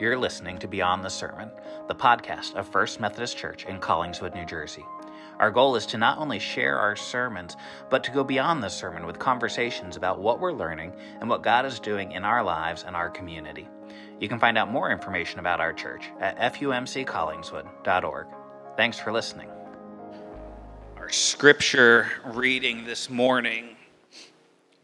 You're listening to Beyond the Sermon, the podcast of First Methodist Church in Collingswood, New Jersey. Our goal is to not only share our sermons, but to go beyond the sermon with conversations about what we're learning and what God is doing in our lives and our community. You can find out more information about our church at fumccollingswood.org. Thanks for listening. Our scripture reading this morning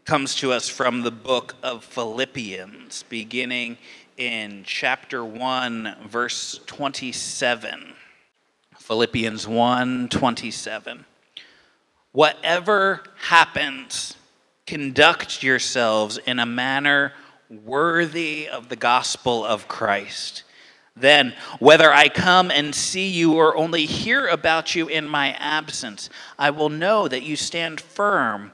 comes to us from the book of Philippians, beginning in chapter 1 verse 27 philippians 1 27 whatever happens conduct yourselves in a manner worthy of the gospel of christ. Then whether i come and see you or only hear about you in my absence i will know that you stand firm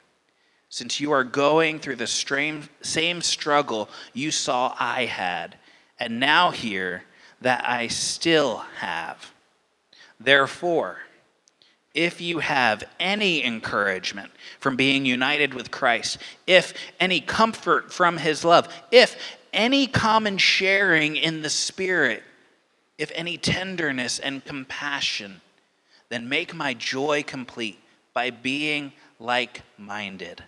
since you are going through the same struggle you saw I had, and now hear that I still have. Therefore, if you have any encouragement from being united with Christ, if any comfort from his love, if any common sharing in the Spirit, if any tenderness and compassion, then make my joy complete by being like minded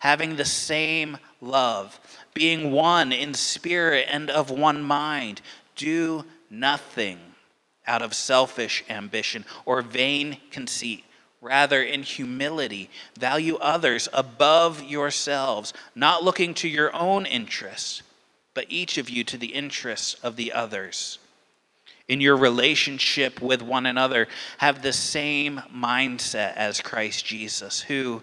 having the same love, being one in spirit and of one mind. Do nothing out of selfish ambition or vain conceit. Rather, in humility, value others above yourselves, not looking to your own interests, but each of you to the interests of the others. In your relationship with one another, have the same mindset as Christ Jesus, who,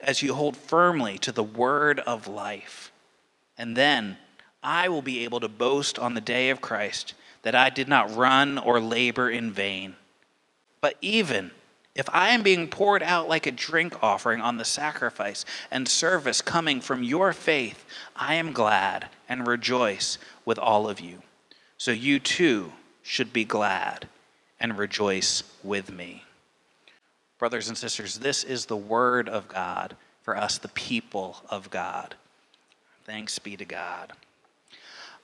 as you hold firmly to the word of life. And then I will be able to boast on the day of Christ that I did not run or labor in vain. But even if I am being poured out like a drink offering on the sacrifice and service coming from your faith, I am glad and rejoice with all of you. So you too should be glad and rejoice with me. Brothers and sisters, this is the word of God for us, the people of God. Thanks be to God.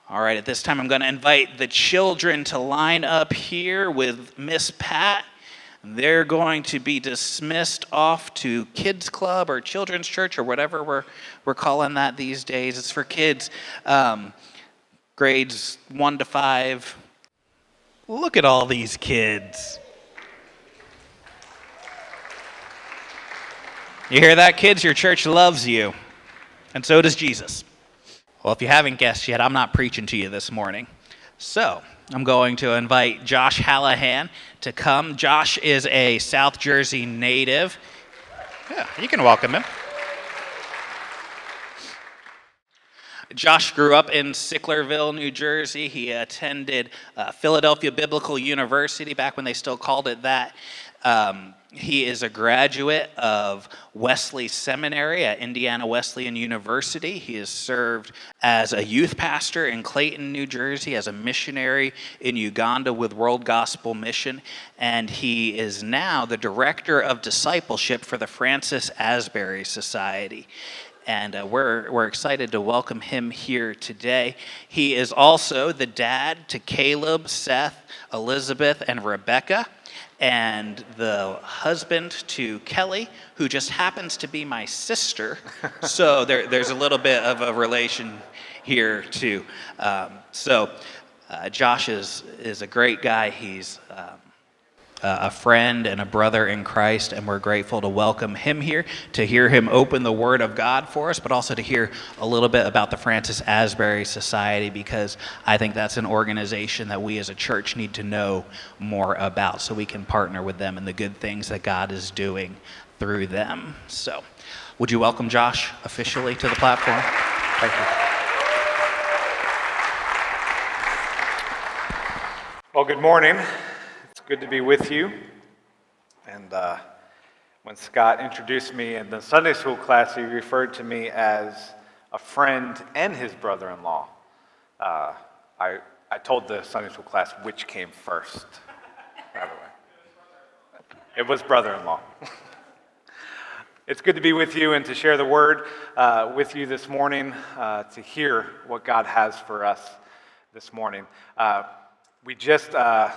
All right, at this time, I'm going to invite the children to line up here with Miss Pat. They're going to be dismissed off to Kids Club or Children's Church or whatever we're, we're calling that these days. It's for kids, um, grades one to five. Look at all these kids. You hear that, kids? Your church loves you, and so does Jesus. Well, if you haven't guessed yet, I'm not preaching to you this morning. So, I'm going to invite Josh Hallahan to come. Josh is a South Jersey native. Yeah, you can welcome him. Josh grew up in Sicklerville, New Jersey. He attended uh, Philadelphia Biblical University back when they still called it that. Um, he is a graduate of Wesley Seminary at Indiana Wesleyan University. He has served as a youth pastor in Clayton, New Jersey, as a missionary in Uganda with World Gospel Mission, and he is now the director of discipleship for the Francis Asbury Society and uh, we're, we're excited to welcome him here today. He is also the dad to Caleb, Seth, Elizabeth, and Rebecca, and the husband to Kelly, who just happens to be my sister. so there, there's a little bit of a relation here, too. Um, so uh, Josh is, is a great guy. He's um, a friend and a brother in Christ, and we're grateful to welcome him here, to hear him open the Word of God for us, but also to hear a little bit about the Francis Asbury Society, because I think that's an organization that we as a church need to know more about so we can partner with them in the good things that God is doing through them. So, would you welcome Josh officially to the platform? Thank you. Well, good morning good to be with you. And uh, when Scott introduced me in the Sunday school class, he referred to me as a friend and his brother in law. Uh, I, I told the Sunday school class which came first, by the way. It was brother in law. it's good to be with you and to share the word uh, with you this morning, uh, to hear what God has for us this morning. Uh, we just uh,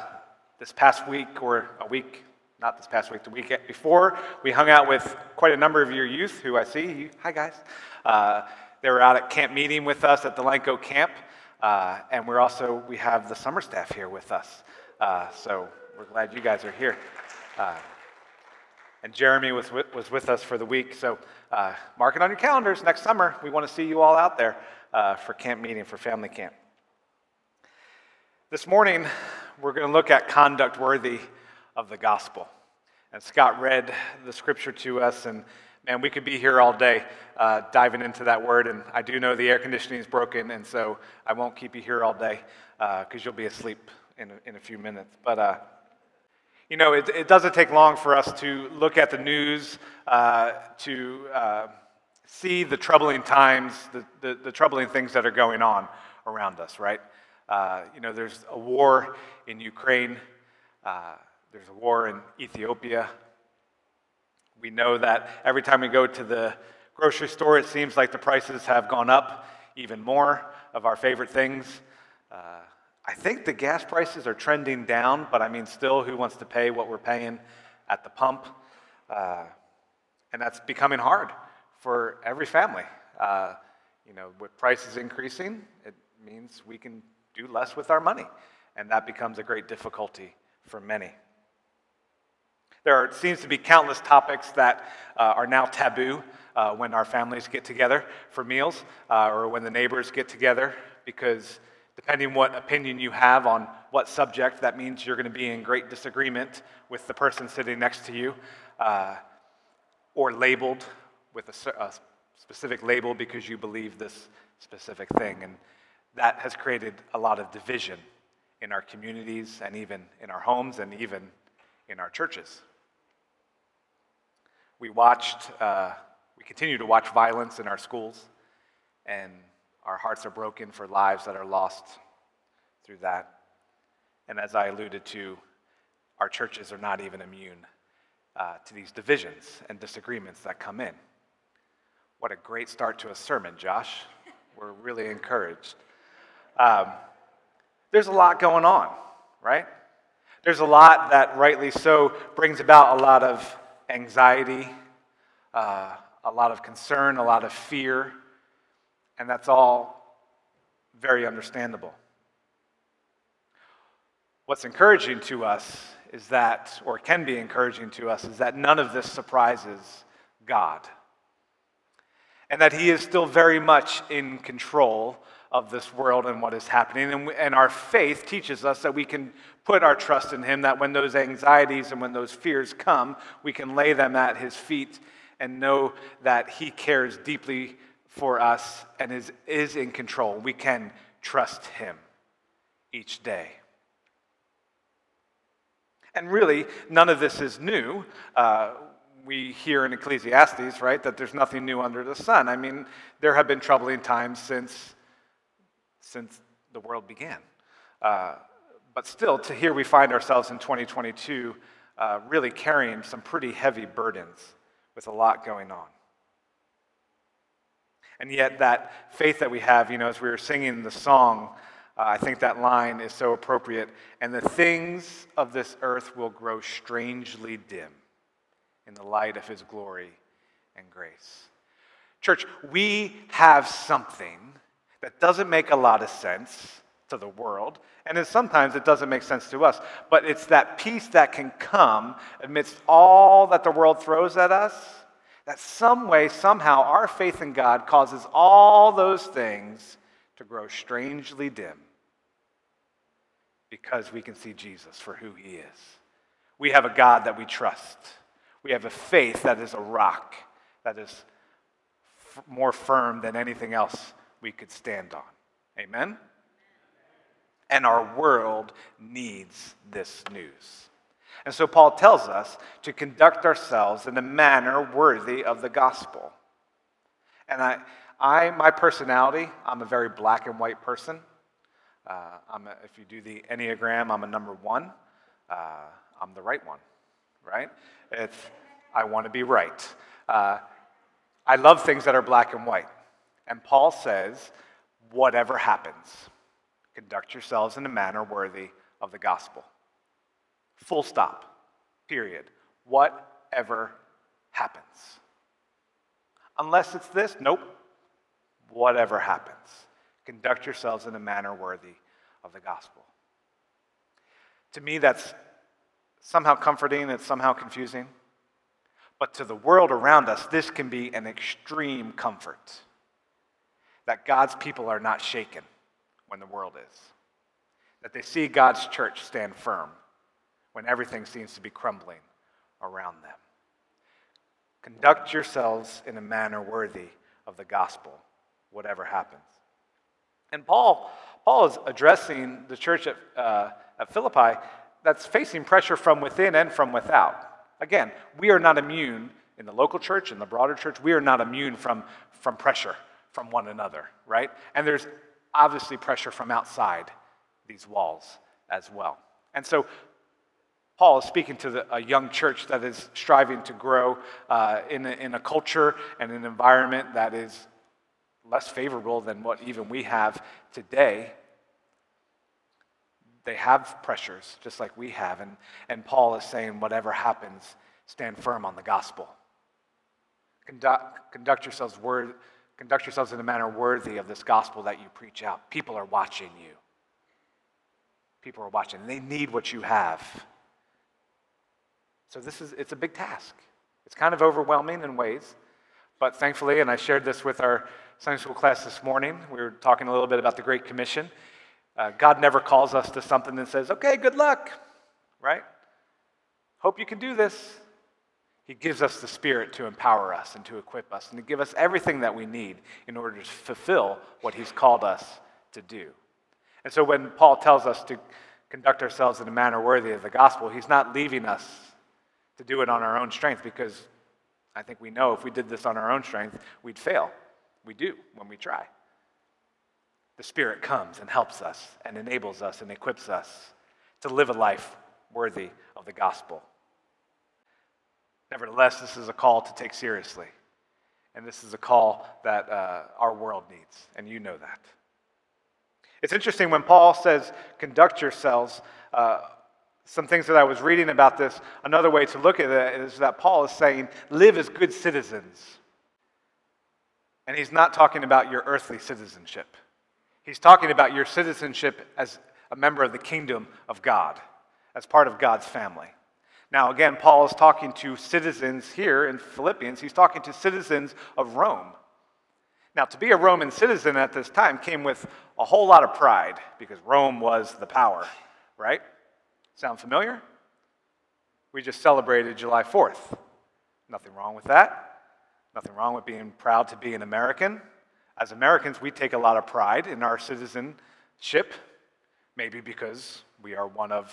this past week, or a week, not this past week, the week before, we hung out with quite a number of your youth who I see. Hi, guys. Uh, they were out at camp meeting with us at Delanco camp. Uh, and we're also, we have the summer staff here with us. Uh, so we're glad you guys are here. Uh, and Jeremy was with, was with us for the week. So uh, mark it on your calendars. Next summer, we want to see you all out there uh, for camp meeting, for family camp. This morning, we're going to look at conduct worthy of the gospel. And Scott read the scripture to us, and man, we could be here all day uh, diving into that word. And I do know the air conditioning is broken, and so I won't keep you here all day because uh, you'll be asleep in in a few minutes. But, uh, you know, it, it, doesn't take long for us to look at the news, uh, to uh, see the troubling times, the, the, the troubling things that are going on around us, right? Uh, you know, there's a war in Ukraine, uh, there's a war in Ethiopia. We know that every time we go to the grocery store, it seems like the prices have gone up even more of our favorite things. Uh, I think the gas prices are trending down, but I mean, still, who wants to pay what we're paying at the pump? Uh, and that's becoming hard for every family. Uh, you know, with prices increasing, it means we can do less with our money. And that becomes a great difficulty for many. There are, seems to be countless topics that uh, are now taboo uh, when our families get together for meals uh, or when the neighbors get together, because depending what opinion you have on what subject, that means you're going to be in great disagreement with the person sitting next to you uh, or labeled with a, a specific label because you believe this specific thing. And that has created a lot of division in our communities and even in our homes and even in our churches. We watched, uh, we continue to watch violence in our schools, and our hearts are broken for lives that are lost through that. And as I alluded to, our churches are not even immune uh, to these divisions and disagreements that come in. What a great start to a sermon, Josh. We're really encouraged. Um, there's a lot going on, right? There's a lot that, rightly so, brings about a lot of anxiety, uh, a lot of concern, a lot of fear, and that's all very understandable. What's encouraging to us is that, or can be encouraging to us, is that none of this surprises God. And that He is still very much in control of this world and what is happening. And, and our faith teaches us that we can put our trust in Him, that when those anxieties and when those fears come, we can lay them at His feet and know that He cares deeply for us and is, is in control. We can trust Him each day. And really, none of this is new. Uh, we hear in Ecclesiastes, right, that there's nothing new under the sun. I mean, there have been troubling times since, since the world began. Uh, but still, to here we find ourselves in 2022 uh, really carrying some pretty heavy burdens with a lot going on. And yet, that faith that we have, you know, as we were singing the song, uh, I think that line is so appropriate. And the things of this earth will grow strangely dim in the light of his glory and grace. Church, we have something that doesn't make a lot of sense to the world, and sometimes it doesn't make sense to us, but it's that peace that can come amidst all that the world throws at us that some way, somehow, our faith in God causes all those things to grow strangely dim because we can see Jesus for who he is. We have a God that we trust. We have a faith that is a rock, that is f- more firm than anything else we could stand on. Amen? And our world needs this news. And so Paul tells us to conduct ourselves in a manner worthy of the gospel. And I, I my personality, I'm a very black and white person. Uh, a, if you do the Enneagram, I'm a number one. Uh, I'm the right one, right? It's, I want to be right. Uh, I love things that are black and white. And Paul says, whatever happens, conduct yourselves in a manner worthy of the gospel. Full stop. Period. Whatever happens. Unless it's this, nope. Whatever happens. Conduct yourselves in a manner worthy of the gospel. To me, that's somehow comforting, it's somehow confusing. But to the world around us, this can be an extreme comfort that God's people are not shaken when the world is, that they see God's church stand firm when everything seems to be crumbling around them. Conduct yourselves in a manner worthy of the gospel, whatever happens. And Paul, Paul is addressing the church at, uh, at Philippi that's facing pressure from within and from without. Again, we are not immune in the local church, in the broader church, we are not immune from, from pressure from one another, right? And there's obviously pressure from outside these walls as well. And so Paul is speaking to the, a young church that is striving to grow uh, in, a, in a culture and an environment that is less favorable than what even we have today. They have pressures just like we have. And, and Paul is saying, whatever happens, stand firm on the gospel. Conduct, conduct, yourselves word, conduct yourselves in a manner worthy of this gospel that you preach out. People are watching you. People are watching. They need what you have. So this is it's a big task. It's kind of overwhelming in ways, but thankfully, and I shared this with our Sunday school class this morning. We were talking a little bit about the Great Commission. Uh, God never calls us to something and says, "Okay, good luck," right? Hope you can do this. He gives us the Spirit to empower us and to equip us and to give us everything that we need in order to fulfill what He's called us to do. And so when Paul tells us to conduct ourselves in a manner worthy of the gospel, he's not leaving us to do it on our own strength because I think we know if we did this on our own strength, we'd fail. We do when we try. The Spirit comes and helps us and enables us and equips us to live a life worthy of the gospel. Nevertheless, this is a call to take seriously. And this is a call that uh, our world needs, and you know that. It's interesting when Paul says, conduct yourselves. Uh, some things that I was reading about this, another way to look at it is that Paul is saying, live as good citizens. And he's not talking about your earthly citizenship. He's talking about your citizenship as a member of the kingdom of God, as part of God's family. Now, again, Paul is talking to citizens here in Philippians. He's talking to citizens of Rome. Now, to be a Roman citizen at this time came with a whole lot of pride because Rome was the power, right? Sound familiar? We just celebrated July 4th. Nothing wrong with that. Nothing wrong with being proud to be an American. As Americans, we take a lot of pride in our citizenship, maybe because we are one of,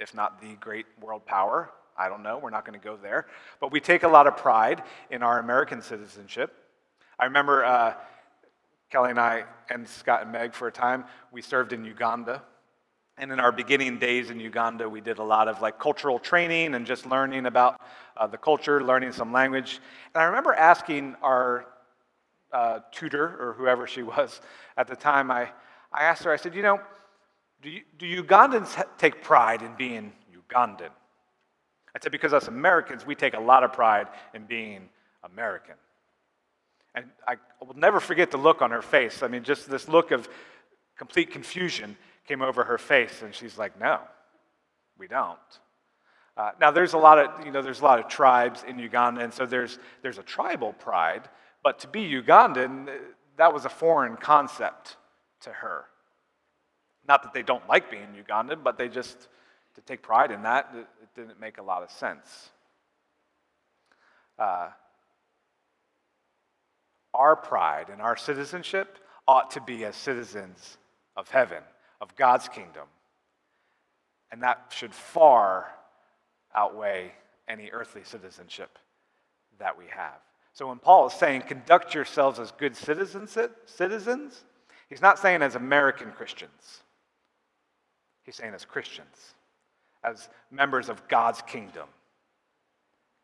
if not the great world power. I don't know, we're not going to go there. But we take a lot of pride in our American citizenship. I remember uh, Kelly and I, and Scott and Meg for a time, we served in Uganda. And in our beginning days in Uganda, we did a lot of like cultural training and just learning about uh, the culture, learning some language. And I remember asking our uh, tutor or whoever she was at the time, I, I asked her, I said, you know, do, you, do Ugandans take pride in being Ugandan? I said, because us Americans, we take a lot of pride in being American. And I will never forget the look on her face. I mean, just this look of complete confusion came over her face, and she's like, no, we don't. Uh, now, there's a lot of, you know, there's a lot of tribes in Uganda, and so there's, there's a tribal pride, but to be Ugandan, that was a foreign concept to her. Not that they don't like being Ugandan, but they just, to take pride in that, it, didn't make a lot of sense. Uh, our pride and our citizenship ought to be as citizens of heaven, of God's kingdom. And that should far outweigh any earthly citizenship that we have. So when Paul is saying, conduct yourselves as good citizens, citizens, he's not saying as American Christians. He's saying as Christians, as members of God's kingdom.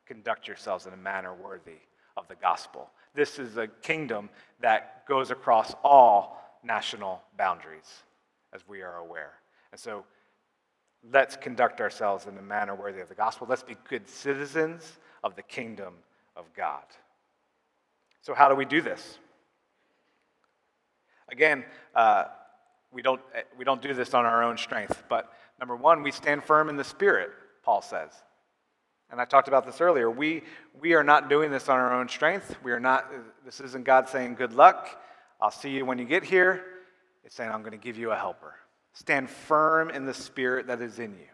Conduct yourselves in a manner worthy of the gospel. This is a kingdom that goes across all national boundaries, as we are aware. And so let's conduct ourselves in a manner worthy of the gospel. Let's be good citizens of the kingdom of God. So, how do we do this? Again, uh, we, don't, we don't do this on our own strength, but number one, we stand firm in the Spirit, Paul says. And I talked about this earlier. We, we are not doing this on our own strength. We are not, this isn't God saying, good luck. I'll see you when you get here. It's saying, I'm going to give you a helper. Stand firm in the spirit that is in you.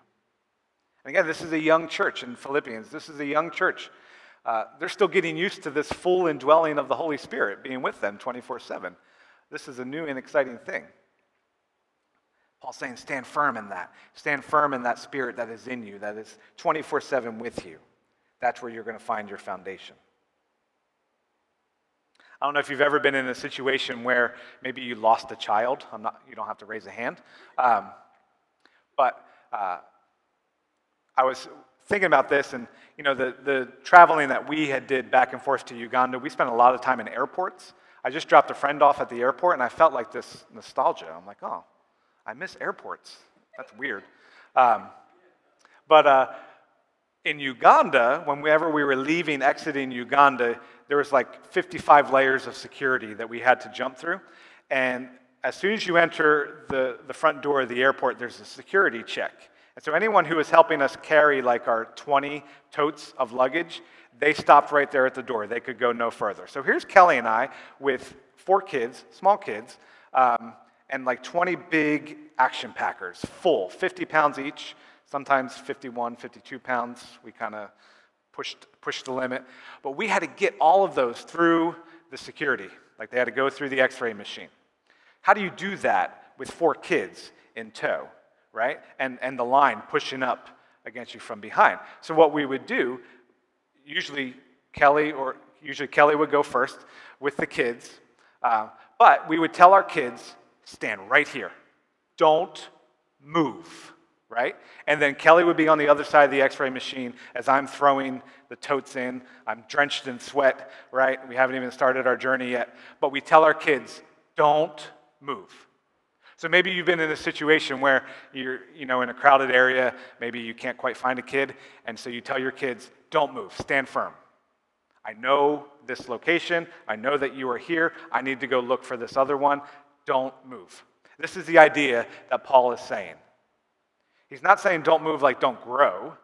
And again, this is a young church in Philippians. This is a young church. Uh, they're still getting used to this full indwelling of the Holy Spirit being with them 24 7. This is a new and exciting thing. Paul's saying, stand firm in that. Stand firm in that spirit that is in you, that is 24 7 with you. That's where you're going to find your foundation. I don't know if you've ever been in a situation where maybe you lost a child. I'm not, you don't have to raise a hand. Um, but uh, I was thinking about this, and you know, the, the traveling that we had did back and forth to Uganda, we spent a lot of time in airports. I just dropped a friend off at the airport, and I felt like this nostalgia. I'm like, oh, I miss airports. That's weird. Um, but uh, in Uganda, whenever we were leaving, exiting Uganda, there was like 55 layers of security that we had to jump through. And as soon as you enter the, the front door of the airport, there's a security check. And so anyone who was helping us carry like our 20 totes of luggage, they stopped right there at the door. They could go no further. So here's Kelly and I with four kids, small kids, um, and like 20 big action packers, full, 50 pounds each, sometimes 51, 52 pounds. We kind of pushed, pushed the limit. But we had to get all of those through the security. Like they had to go through the x ray machine. How do you do that with four kids in tow, right? And, and the line pushing up against you from behind. So what we would do, usually Kelly or usually Kelly would go first with the kids, uh, but we would tell our kids stand right here. Don't move, right? And then Kelly would be on the other side of the x ray machine as I'm throwing the totes in. I'm drenched in sweat, right? We haven't even started our journey yet. But we tell our kids, don't move. So maybe you've been in a situation where you're, you know, in a crowded area, maybe you can't quite find a kid, and so you tell your kids, don't move, stand firm. I know this location. I know that you are here. I need to go look for this other one don't move. This is the idea that Paul is saying. He's not saying don't move like don't grow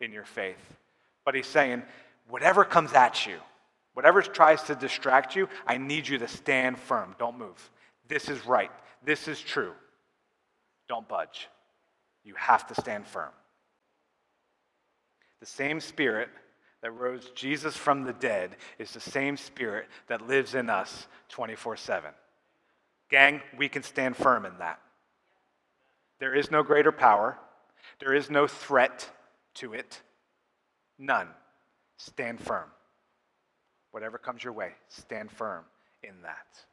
in your faith, but he's saying whatever comes at you, Whatever tries to distract you, I need you to stand firm. Don't move. This is right. This is true. Don't budge. You have to stand firm. The same spirit that rose Jesus from the dead is the same spirit that lives in us 24 7. Gang, we can stand firm in that. There is no greater power, there is no threat to it. None. Stand firm. Whatever comes your way, stand firm in that.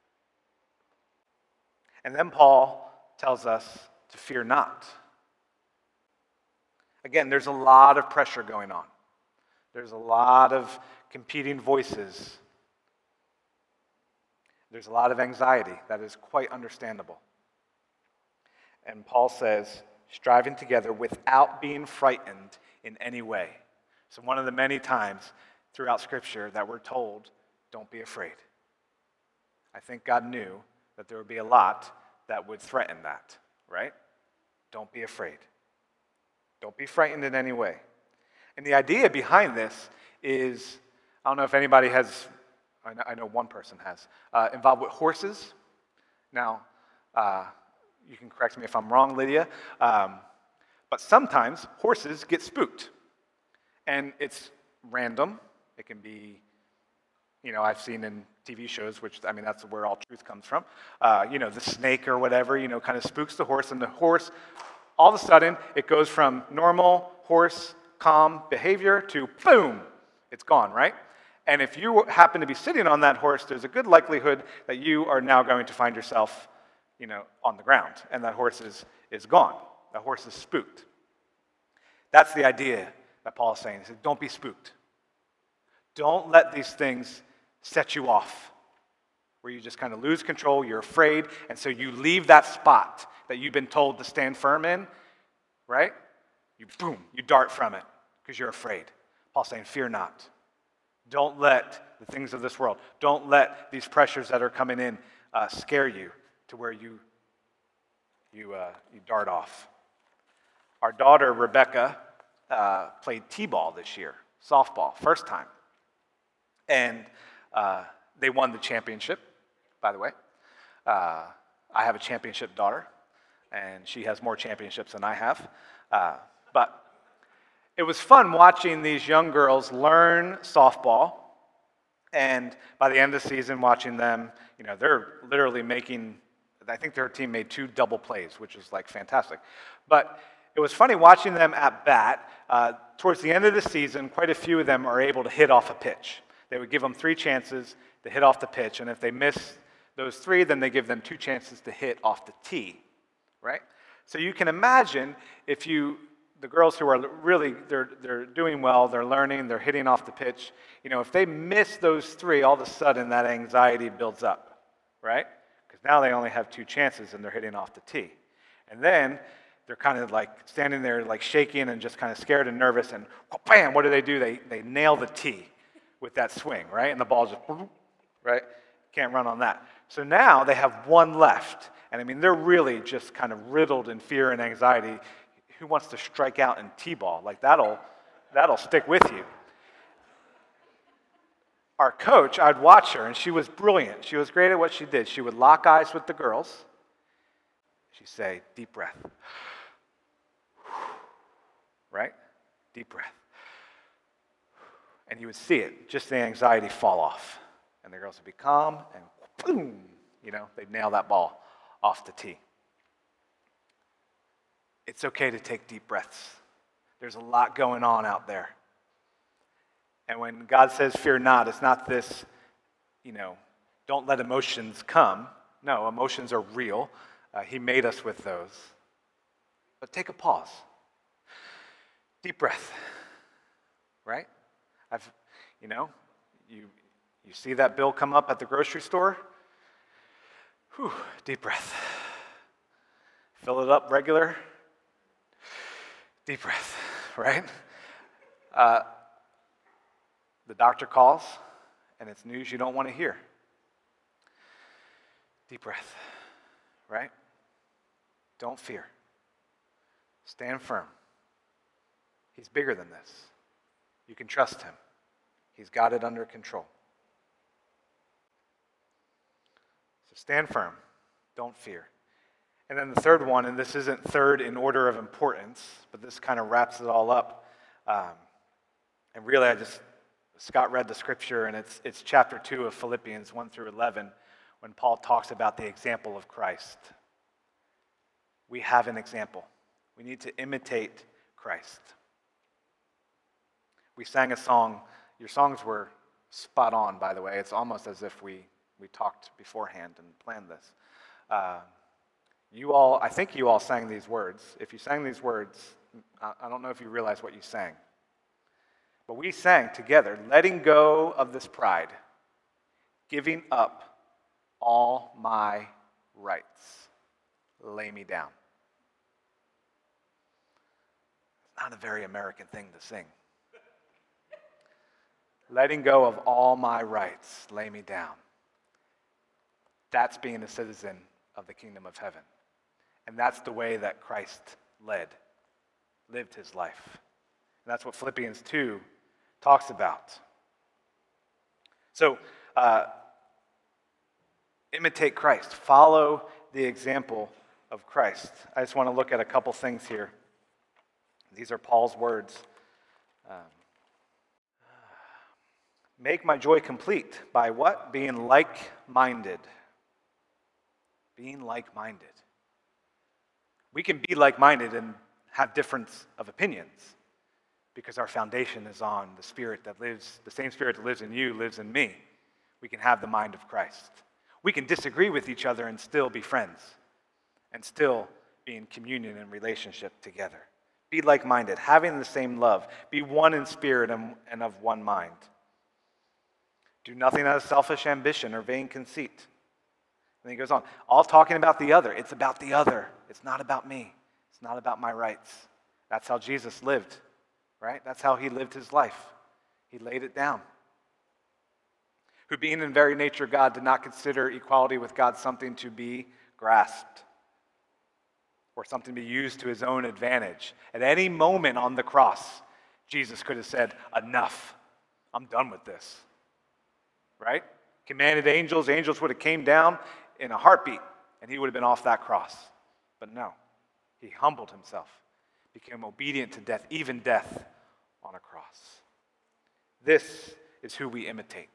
And then Paul tells us to fear not. Again, there's a lot of pressure going on. There's a lot of competing voices. There's a lot of anxiety that is quite understandable. And Paul says, striving together without being frightened in any way. So, one of the many times throughout Scripture that we're told, don't be afraid. I think God knew that there would be a lot that would threaten that, right? Don't be afraid. Don't be frightened in any way. And the idea behind this is I don't know if anybody has, I know, one person has, uh, involved with horses. Now, uh, you can correct me if I'm wrong, Lydia, um, but sometimes horses get spooked. And it's random. It can be, you know, I've seen in TV shows, which, I mean, that's where all truth comes from. Uh, you know, the snake or whatever, you know, kind of spooks the horse, and the horse, all of a sudden, it goes from normal horse, calm behavior to boom, it's gone, right? And if you happen to be sitting on that horse, there's a good likelihood that you are now going to find yourself, you know, on the ground, and that horse is, is gone. That horse is spooked. That's the idea that Paul is saying. He said, Don't be spooked. Don't let these things set you off where you just kind of lose control, you're afraid, and so you leave that spot that you've been told to stand firm in, right? You boom, you dart from it because you're afraid. Paul's saying, Fear not. Don't let the things of this world, don't let these pressures that are coming in uh, scare you to where you, you, uh, you dart off. Our daughter, Rebecca, uh, played T ball this year, softball, first time. And uh, they won the championship, by the way. Uh, I have a championship daughter, and she has more championships than I have. Uh, but it was fun watching these young girls learn softball. And by the end of the season, watching them, you know, they're literally making, I think their team made two double plays, which was like fantastic. But it was funny watching them at bat. Uh, towards the end of the season, quite a few of them are able to hit off a pitch. They would give them three chances to hit off the pitch, and if they miss those three, then they give them two chances to hit off the tee, right? So you can imagine if you, the girls who are really, they're, they're doing well, they're learning, they're hitting off the pitch, you know, if they miss those three, all of a sudden that anxiety builds up, right? Because now they only have two chances and they're hitting off the tee. And then they're kind of like standing there like shaking and just kind of scared and nervous and bam, what do they do? They, they nail the tee with that swing, right? And the ball just, right? Can't run on that. So now they have one left. And I mean, they're really just kind of riddled in fear and anxiety. Who wants to strike out in T ball? Like, that'll, that'll stick with you. Our coach, I'd watch her, and she was brilliant. She was great at what she did. She would lock eyes with the girls. She'd say, deep breath. Right? Deep breath. And you would see it, just the anxiety fall off. And the girls would be calm, and boom, you know, they'd nail that ball off the tee. It's okay to take deep breaths. There's a lot going on out there. And when God says, fear not, it's not this, you know, don't let emotions come. No, emotions are real. Uh, he made us with those. But take a pause. Deep breath, right? I've, you know, you, you see that bill come up at the grocery store? Whew, deep breath. Fill it up regular. Deep breath, right? Uh, the doctor calls, and it's news you don't want to hear. Deep breath, right? Don't fear. Stand firm. He's bigger than this. You can trust him, he's got it under control. So stand firm. Don't fear. And then the third one, and this isn't third in order of importance, but this kind of wraps it all up. Um, and really, I just, Scott read the scripture, and it's, it's chapter 2 of Philippians 1 through 11, when Paul talks about the example of Christ. We have an example. We need to imitate Christ. We sang a song. Your songs were spot on, by the way. It's almost as if we, we talked beforehand and planned this. Uh, you all, I think you all sang these words. If you sang these words, I don't know if you realize what you sang. But we sang together, letting go of this pride, giving up all my rights. Lay me down. It's not a very American thing to sing. letting go of all my rights, lay me down. That's being a citizen of the kingdom of heaven. And that's the way that Christ led, lived his life. And that's what Philippians 2 talks about. So, uh, imitate Christ, follow the example of Christ. I just want to look at a couple things here. These are Paul's words. Um, Make my joy complete by what? Being like minded. Being like minded. We can be like minded and have difference of opinions because our foundation is on the spirit that lives, the same spirit that lives in you lives in me. We can have the mind of Christ. We can disagree with each other and still be friends and still be in communion and relationship together. Be like minded, having the same love, be one in spirit and, of one mind. Do nothing out of selfish ambition or vain conceit. And he goes on, all talking about the other. It's about the other. It's not about me. It's not about my rights. That's how Jesus lived, right? That's how he lived his life. He laid it down. Who, being in very nature God, did not consider equality with God something to be grasped or something to be used to his own advantage. At any moment on the cross, Jesus could have said, Enough. I'm done with this. Right? Commanded angels, angels would have came down in a heartbeat, and he would have been off that cross. But no, he humbled himself, became obedient to death, even death on a cross. This is who we imitate.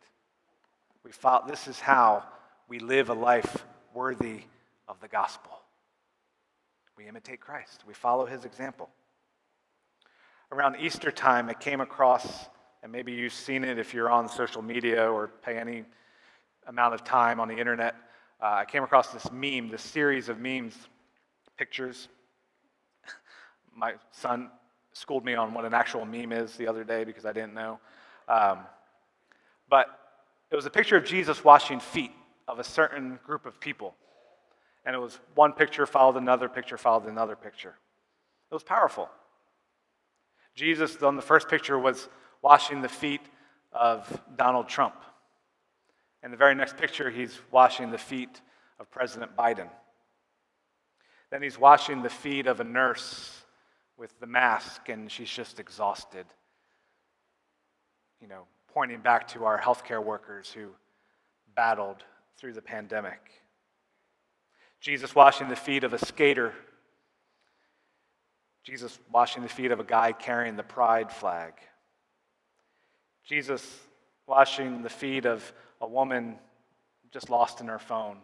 We follow, this is how we live a life worthy of the gospel. We imitate Christ, we follow his example. Around Easter time, I came across, and maybe you've seen it if you're on social media or pay any amount of time on the internet uh, I came across this meme, this series of memes, pictures. My son schooled me on what an actual meme is the other day because I didn't know. Um, but it was a picture of Jesus washing feet of a certain group of people. And it was one picture followed another picture followed another picture. It was powerful. Jesus, on the first picture, was washing the feet of Donald Trump. In the very next picture, he's washing the feet of President Biden. Then he's washing the feet of a nurse with the mask, and she's just exhausted. You know, pointing back to our healthcare workers who battled through the pandemic. Jesus washing the feet of a skater. Jesus washing the feet of a guy carrying the pride flag. Jesus washing the feet of a woman just lost in her phone.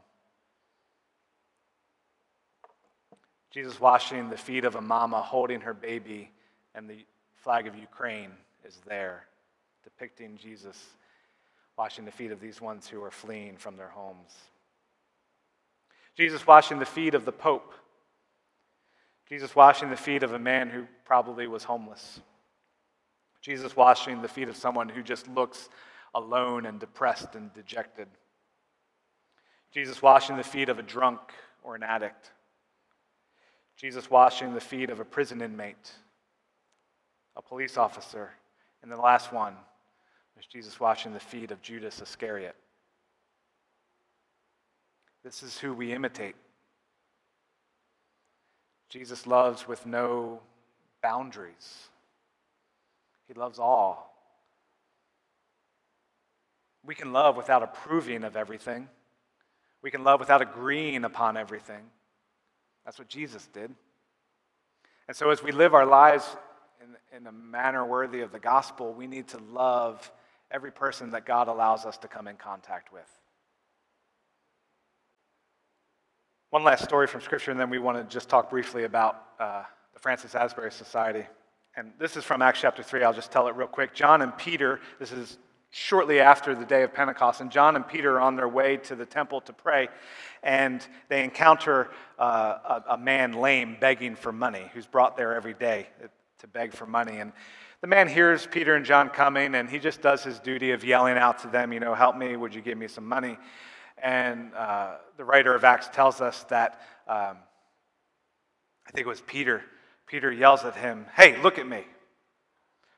Jesus washing the feet of a mama holding her baby, and the flag of Ukraine is there, depicting Jesus washing the feet of these ones who are fleeing from their homes. Jesus washing the feet of the Pope. Jesus washing the feet of a man who probably was homeless. Jesus washing the feet of someone who just looks alone and depressed and dejected. Jesus washing the feet of a drunk or an addict. Jesus washing the feet of a prison inmate, a police officer. And the last one was Jesus washing the feet of Judas Iscariot. This is who we imitate. Jesus loves with no boundaries. He loves all. We can love without approving of everything. We can love without agreeing upon everything. That's what Jesus did. And so, as we live our lives in, in a manner worthy of the gospel, we need to love every person that God allows us to come in contact with. One last story from Scripture, and then we want to just talk briefly about uh, the Francis Asbury Society. And this is from Acts chapter 3. I'll just tell it real quick. John and Peter, this is shortly after the day of Pentecost, and John and Peter are on their way to the temple to pray, and they encounter uh, a, a, man lame begging for money who's brought there every day to beg for money. And the man hears Peter and John coming, and he just does his duty of yelling out to them, you know, help me, would you give me some money? And uh, the writer of Acts tells us that, um, I think it was Peter, Peter yells at him, hey, look at me.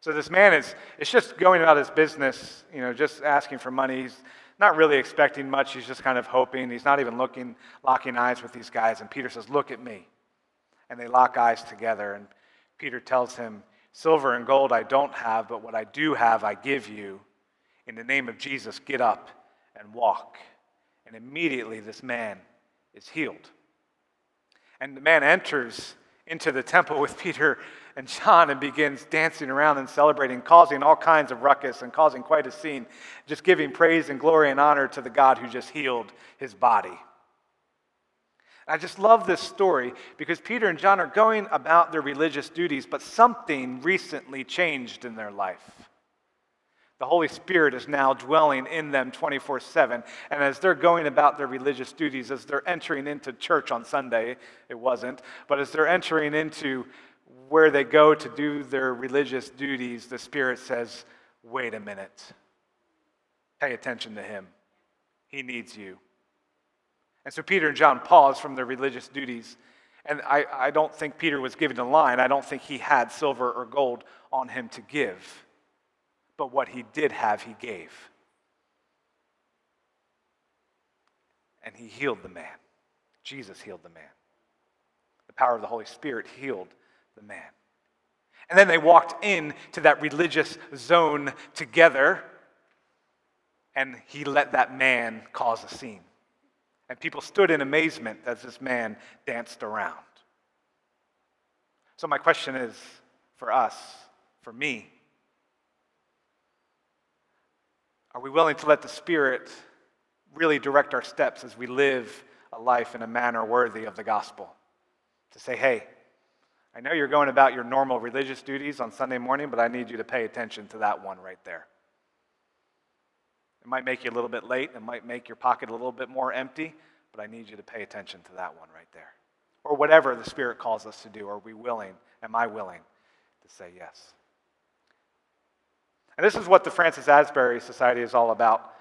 So this man is, is just going about his business, you know, just asking for money. He's not really expecting much. He's just kind of hoping. He's not even looking, locking eyes with these guys. And Peter says, Look at me. And they lock eyes together. And Peter tells him, Silver and gold I don't have, but what I do have I give you. In the name of Jesus, get up and walk. And immediately this man is healed. And the man enters into the temple with Peter and John and begins dancing around and celebrating, causing all kinds of ruckus and causing quite a scene, just giving praise and glory and honor to the God who just healed his body. I just love this story because Peter and John are going about their religious duties, but something recently changed in their life. The Holy Spirit is now dwelling in them 24 7. And as they're going about their religious duties, as they're entering into church on Sunday, it wasn't, but as they're entering into where they go to do their religious duties, the Spirit says, wait a minute. Pay attention to Him. He needs you. And so Peter and John pause from their religious duties. And I, I don't think Peter was giving a line. I don't think he had silver or gold on him to give but what he did have, he gave. And he healed the man. Jesus healed the man. The power of the Holy Spirit healed the man. And then they walked in to that religious zone together, and he let that man cause a scene. And people stood in amazement as this man danced around. So, my question is for us, for me, Are we willing to let the Spirit really direct our steps as we live a life in a manner worthy of the gospel? To say, hey, I know you're going about your normal religious duties on Sunday morning, but I need you to pay attention to that one right there. It might make you a little bit late, it might make your pocket a little bit more empty, but I need you to pay attention to that one right there. Or whatever the Spirit calls us to do. Are we willing? Am I willing to say yes? And this is what the Francis Asbury Society is all about.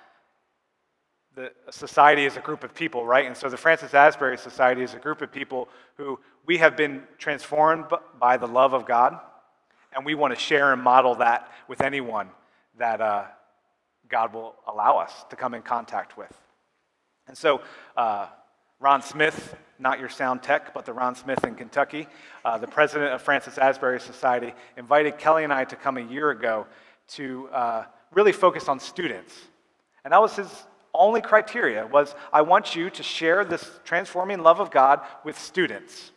The society is a group of people, right? And so the Francis Asbury Society is a group of people who we have been transformed by the love of God, and we want to share and model that with anyone that uh, God will allow us to come in contact with. And so, uh, Ron Smith, not your sound tech, but the Ron Smith in Kentucky, uh, the president of Francis Asbury Society, invited Kelly and I to come a year ago to uh, really focus on students. And that was his only criteria was I want you to share this transforming love of God with students.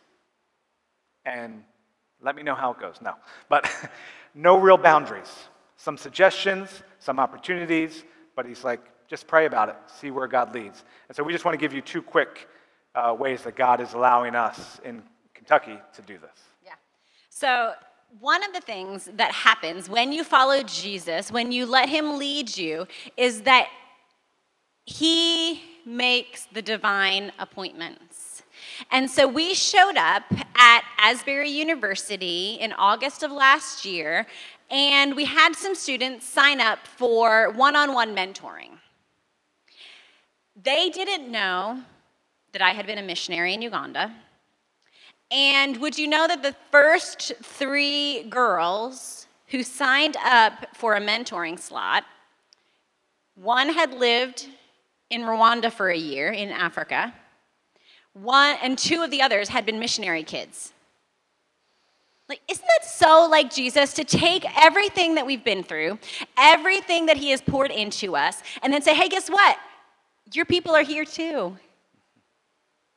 And let me know how it goes. No. But no real boundaries. Some suggestions, some opportunities, but he's like, just pray about it, see where God leads. And so we just want to give you two quick uh, ways that God is allowing us in Kentucky to do this. Yeah. So one of the things that happens when you follow Jesus, when you let him lead you, is that he makes the divine appointments. And so we showed up at Asbury University in August of last year, and we had some students sign up for one on one mentoring. They didn't know that I had been a missionary in Uganda. And would you know that the first three girls who signed up for a mentoring slot, one had lived in Rwanda for a year in Africa, one and two of the others had been missionary kids. Like, isn't that so like Jesus to take everything that we've been through, everything that he has poured into us, and then say, hey, guess what? Your people are here too.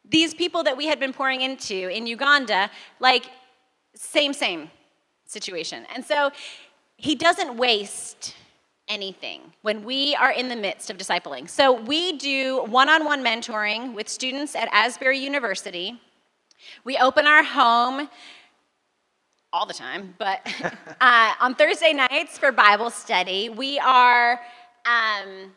these people that we had been pouring into in Uganda, like, same, same situation. And so he doesn't waste anything when we are in the midst of discipling. So we do one on one mentoring with students at Asbury University. We open our home all the time, but uh, on Thursday nights for Bible study, we are. Um,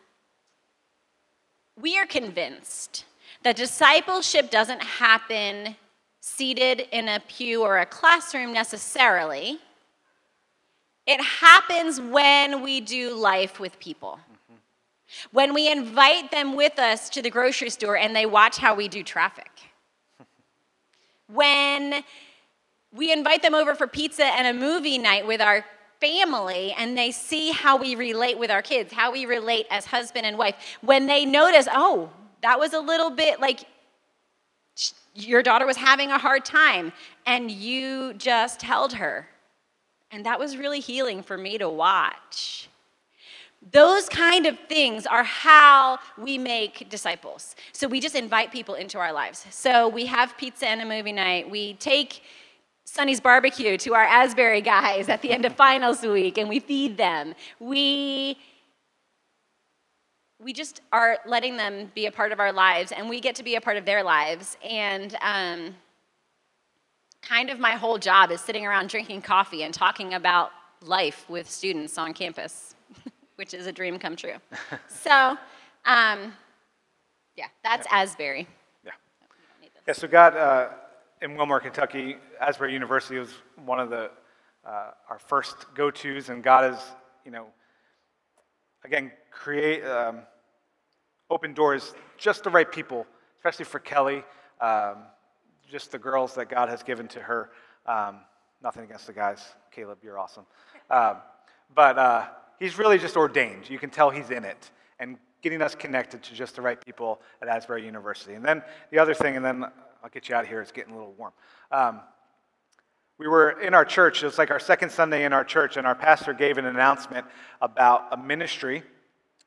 we are convinced that discipleship doesn't happen seated in a pew or a classroom necessarily. It happens when we do life with people. When we invite them with us to the grocery store and they watch how we do traffic. when we invite them over for pizza and a movie night with our family and they see how we relate with our kids, how we relate as husband and wife. When they notice, oh, that was a little bit like your daughter was having a hard time and you just held her. And that was really healing for me to watch. Those kind of things are how we make disciples. So we just invite people into our lives. So we have pizza and a movie night. We take Sonny's barbecue to our Asbury guys at the end of finals week and we feed them. We we just are letting them be a part of our lives and we get to be a part of their lives and um, kind of my whole job is sitting around drinking coffee and talking about life with students on campus which is a dream come true. So um, yeah that's yeah. asbury. Yeah. Yeah so god uh, in Wilmore, Kentucky, Asbury University was one of the uh, our first go-tos, and God has, you know, again, create um, open doors, just the right people, especially for Kelly, um, just the girls that God has given to her. Um, nothing against the guys, Caleb, you're awesome, um, but uh, he's really just ordained. You can tell he's in it, and getting us connected to just the right people at Asbury University. And then the other thing, and then I'll get you out of here. It's getting a little warm. Um, we were in our church. It was like our second Sunday in our church, and our pastor gave an announcement about a ministry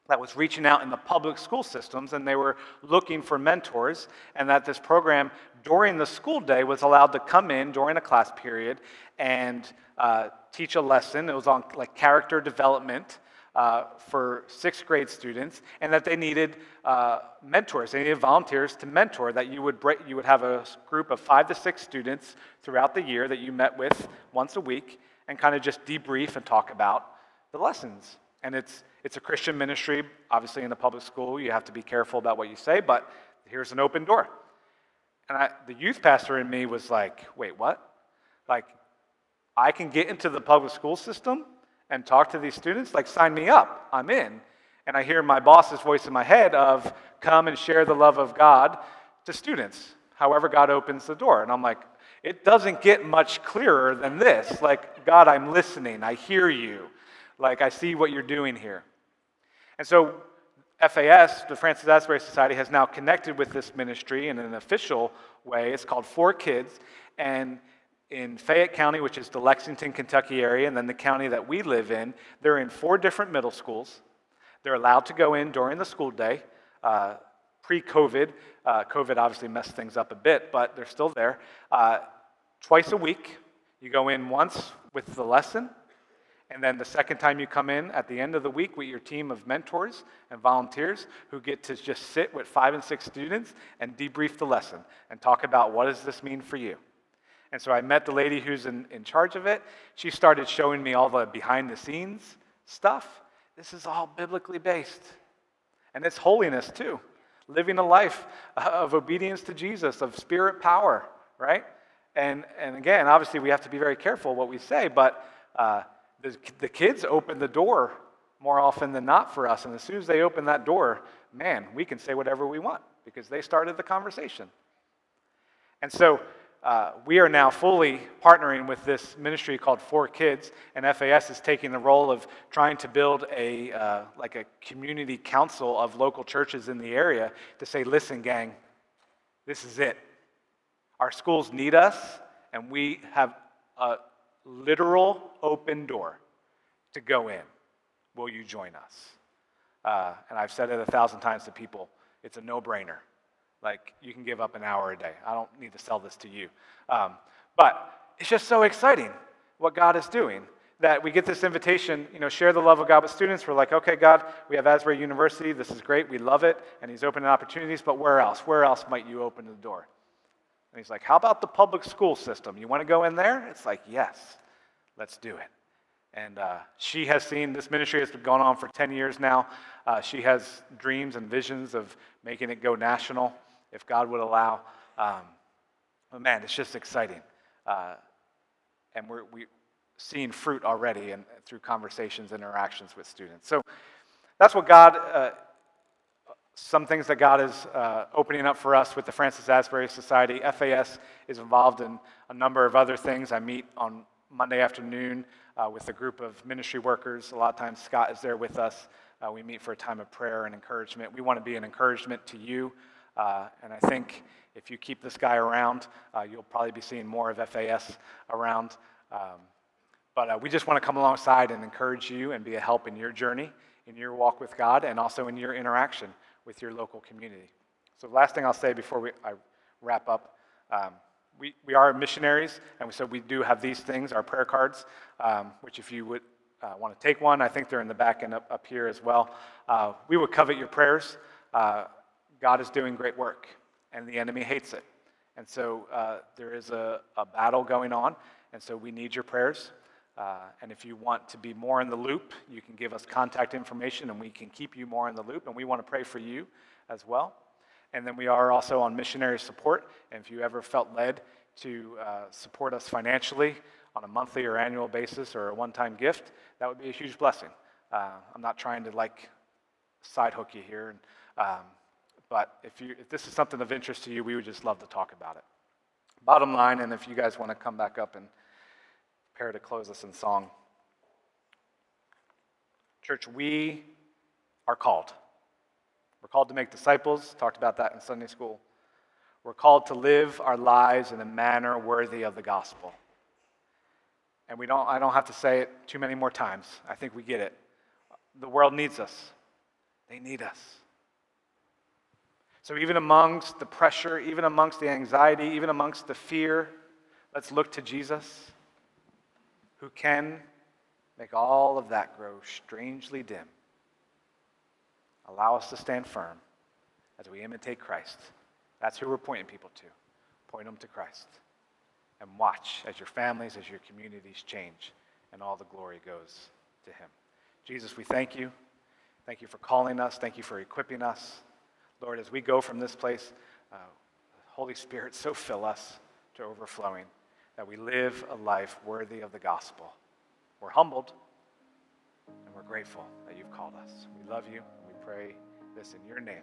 that was reaching out in the public school systems, and they were looking for mentors, and that this program during the school day was allowed to come in during a class period and uh, teach a lesson. It was on like character development uh, for sixth grade students, and that they needed uh, mentors. They needed volunteers to mentor. That you would break, you would have a group of five to six students throughout the year that you met with once a week, and kind of just debrief and talk about the lessons. And it's it's a Christian ministry. Obviously, in the public school, you have to be careful about what you say, but here's an open door. And I, the youth pastor in me was like, wait, what? Like, I can get into the public school system and talk to these students, like sign me up, I'm in. And I hear my boss's voice in my head of come and share the love of God to students, however God opens the door. And I'm like, it doesn't get much clearer than this. Like, God, I'm listening, I hear you, like, I see what you're doing here. And so, FAS, the Francis Asbury Society, has now connected with this ministry in an official way. It's called For Kids, and in Fayette County, which is the Lexington, Kentucky area, and then the county that we live in, they're in four different middle schools. They're allowed to go in during the school day. Uh, Pre COVID, uh, COVID obviously messed things up a bit, but they're still there. Uh, twice a week, you go in once with the lesson, and then the second time you come in at the end of the week with your team of mentors and volunteers who get to just sit with five and six students and debrief the lesson and talk about what does this mean for you. And so I met the lady who's in, in charge of it. She started showing me all the behind the scenes stuff. This is all biblically based. And it's holiness too. Living a life of obedience to Jesus, of spirit power, right? And, and again, obviously, we have to be very careful what we say, but uh, the, the kids open the door more often than not for us. And as soon as they open that door, man, we can say whatever we want because they started the conversation. And so, uh, we are now fully partnering with this ministry called Four Kids, and FAS is taking the role of trying to build a uh, like a community council of local churches in the area to say, "Listen, gang, this is it. Our schools need us, and we have a literal open door to go in. Will you join us?" Uh, and I've said it a thousand times to people. It's a no-brainer. Like, you can give up an hour a day. I don't need to sell this to you. Um, but it's just so exciting what God is doing that we get this invitation, you know, share the love of God with students. We're like, okay, God, we have Asbury University. This is great. We love it. And He's opening opportunities, but where else? Where else might you open the door? And He's like, how about the public school system? You want to go in there? It's like, yes, let's do it. And uh, she has seen this ministry has been going on for 10 years now. Uh, she has dreams and visions of making it go national if God would allow. Um, but man, it's just exciting. Uh, and we're we seeing fruit already and through conversations, and interactions with students. So that's what God, uh, some things that God is uh, opening up for us with the Francis Asbury Society. FAS is involved in a number of other things. I meet on Monday afternoon uh, with a group of ministry workers. A lot of times Scott is there with us. Uh, we meet for a time of prayer and encouragement. We want to be an encouragement to you. Uh, and I think if you keep this guy around, uh, you'll probably be seeing more of FAS around. Um, but uh, we just want to come alongside and encourage you and be a help in your journey, in your walk with God, and also in your interaction with your local community. So, the last thing I'll say before we, I wrap up um, we, we are missionaries, and so we do have these things, our prayer cards, um, which if you would uh, want to take one, I think they're in the back and up, up here as well. Uh, we would covet your prayers. Uh, God is doing great work, and the enemy hates it. And so uh, there is a, a, battle going on, and so we need your prayers. Uh, and if you want to be more in the loop, you can give us contact information, and we can keep you more in the loop. And we want to pray for you as well. And then we are also on missionary support. And if you ever felt led to uh, support us financially on a monthly or annual basis or a one time gift, that would be a huge blessing. Uh, I'm not trying to like side hook you here. Um, but if, you, if this is something of interest to you, we would just love to talk about it. Bottom line, and if you guys want to come back up and prepare to close us in song. Church, we are called. We're called to make disciples, talked about that in Sunday school. We're called to live our lives in a manner worthy of the gospel. And we don't, I don't have to say it too many more times. I think we get it. The world needs us, they need us. So, even amongst the pressure, even amongst the anxiety, even amongst the fear, let's look to Jesus, who can make all of that grow strangely dim. Allow us to stand firm as we imitate Christ. That's who we're pointing people to. Point them to Christ. And watch as your families, as your communities change, and all the glory goes to Him. Jesus, we thank you. Thank you for calling us. Thank you for equipping us. Lord, as we go from this place, uh, Holy Spirit, so fill us to overflowing that we live a life worthy of the gospel. We're humbled and we're grateful that you've called us. We love you and we pray this in your name.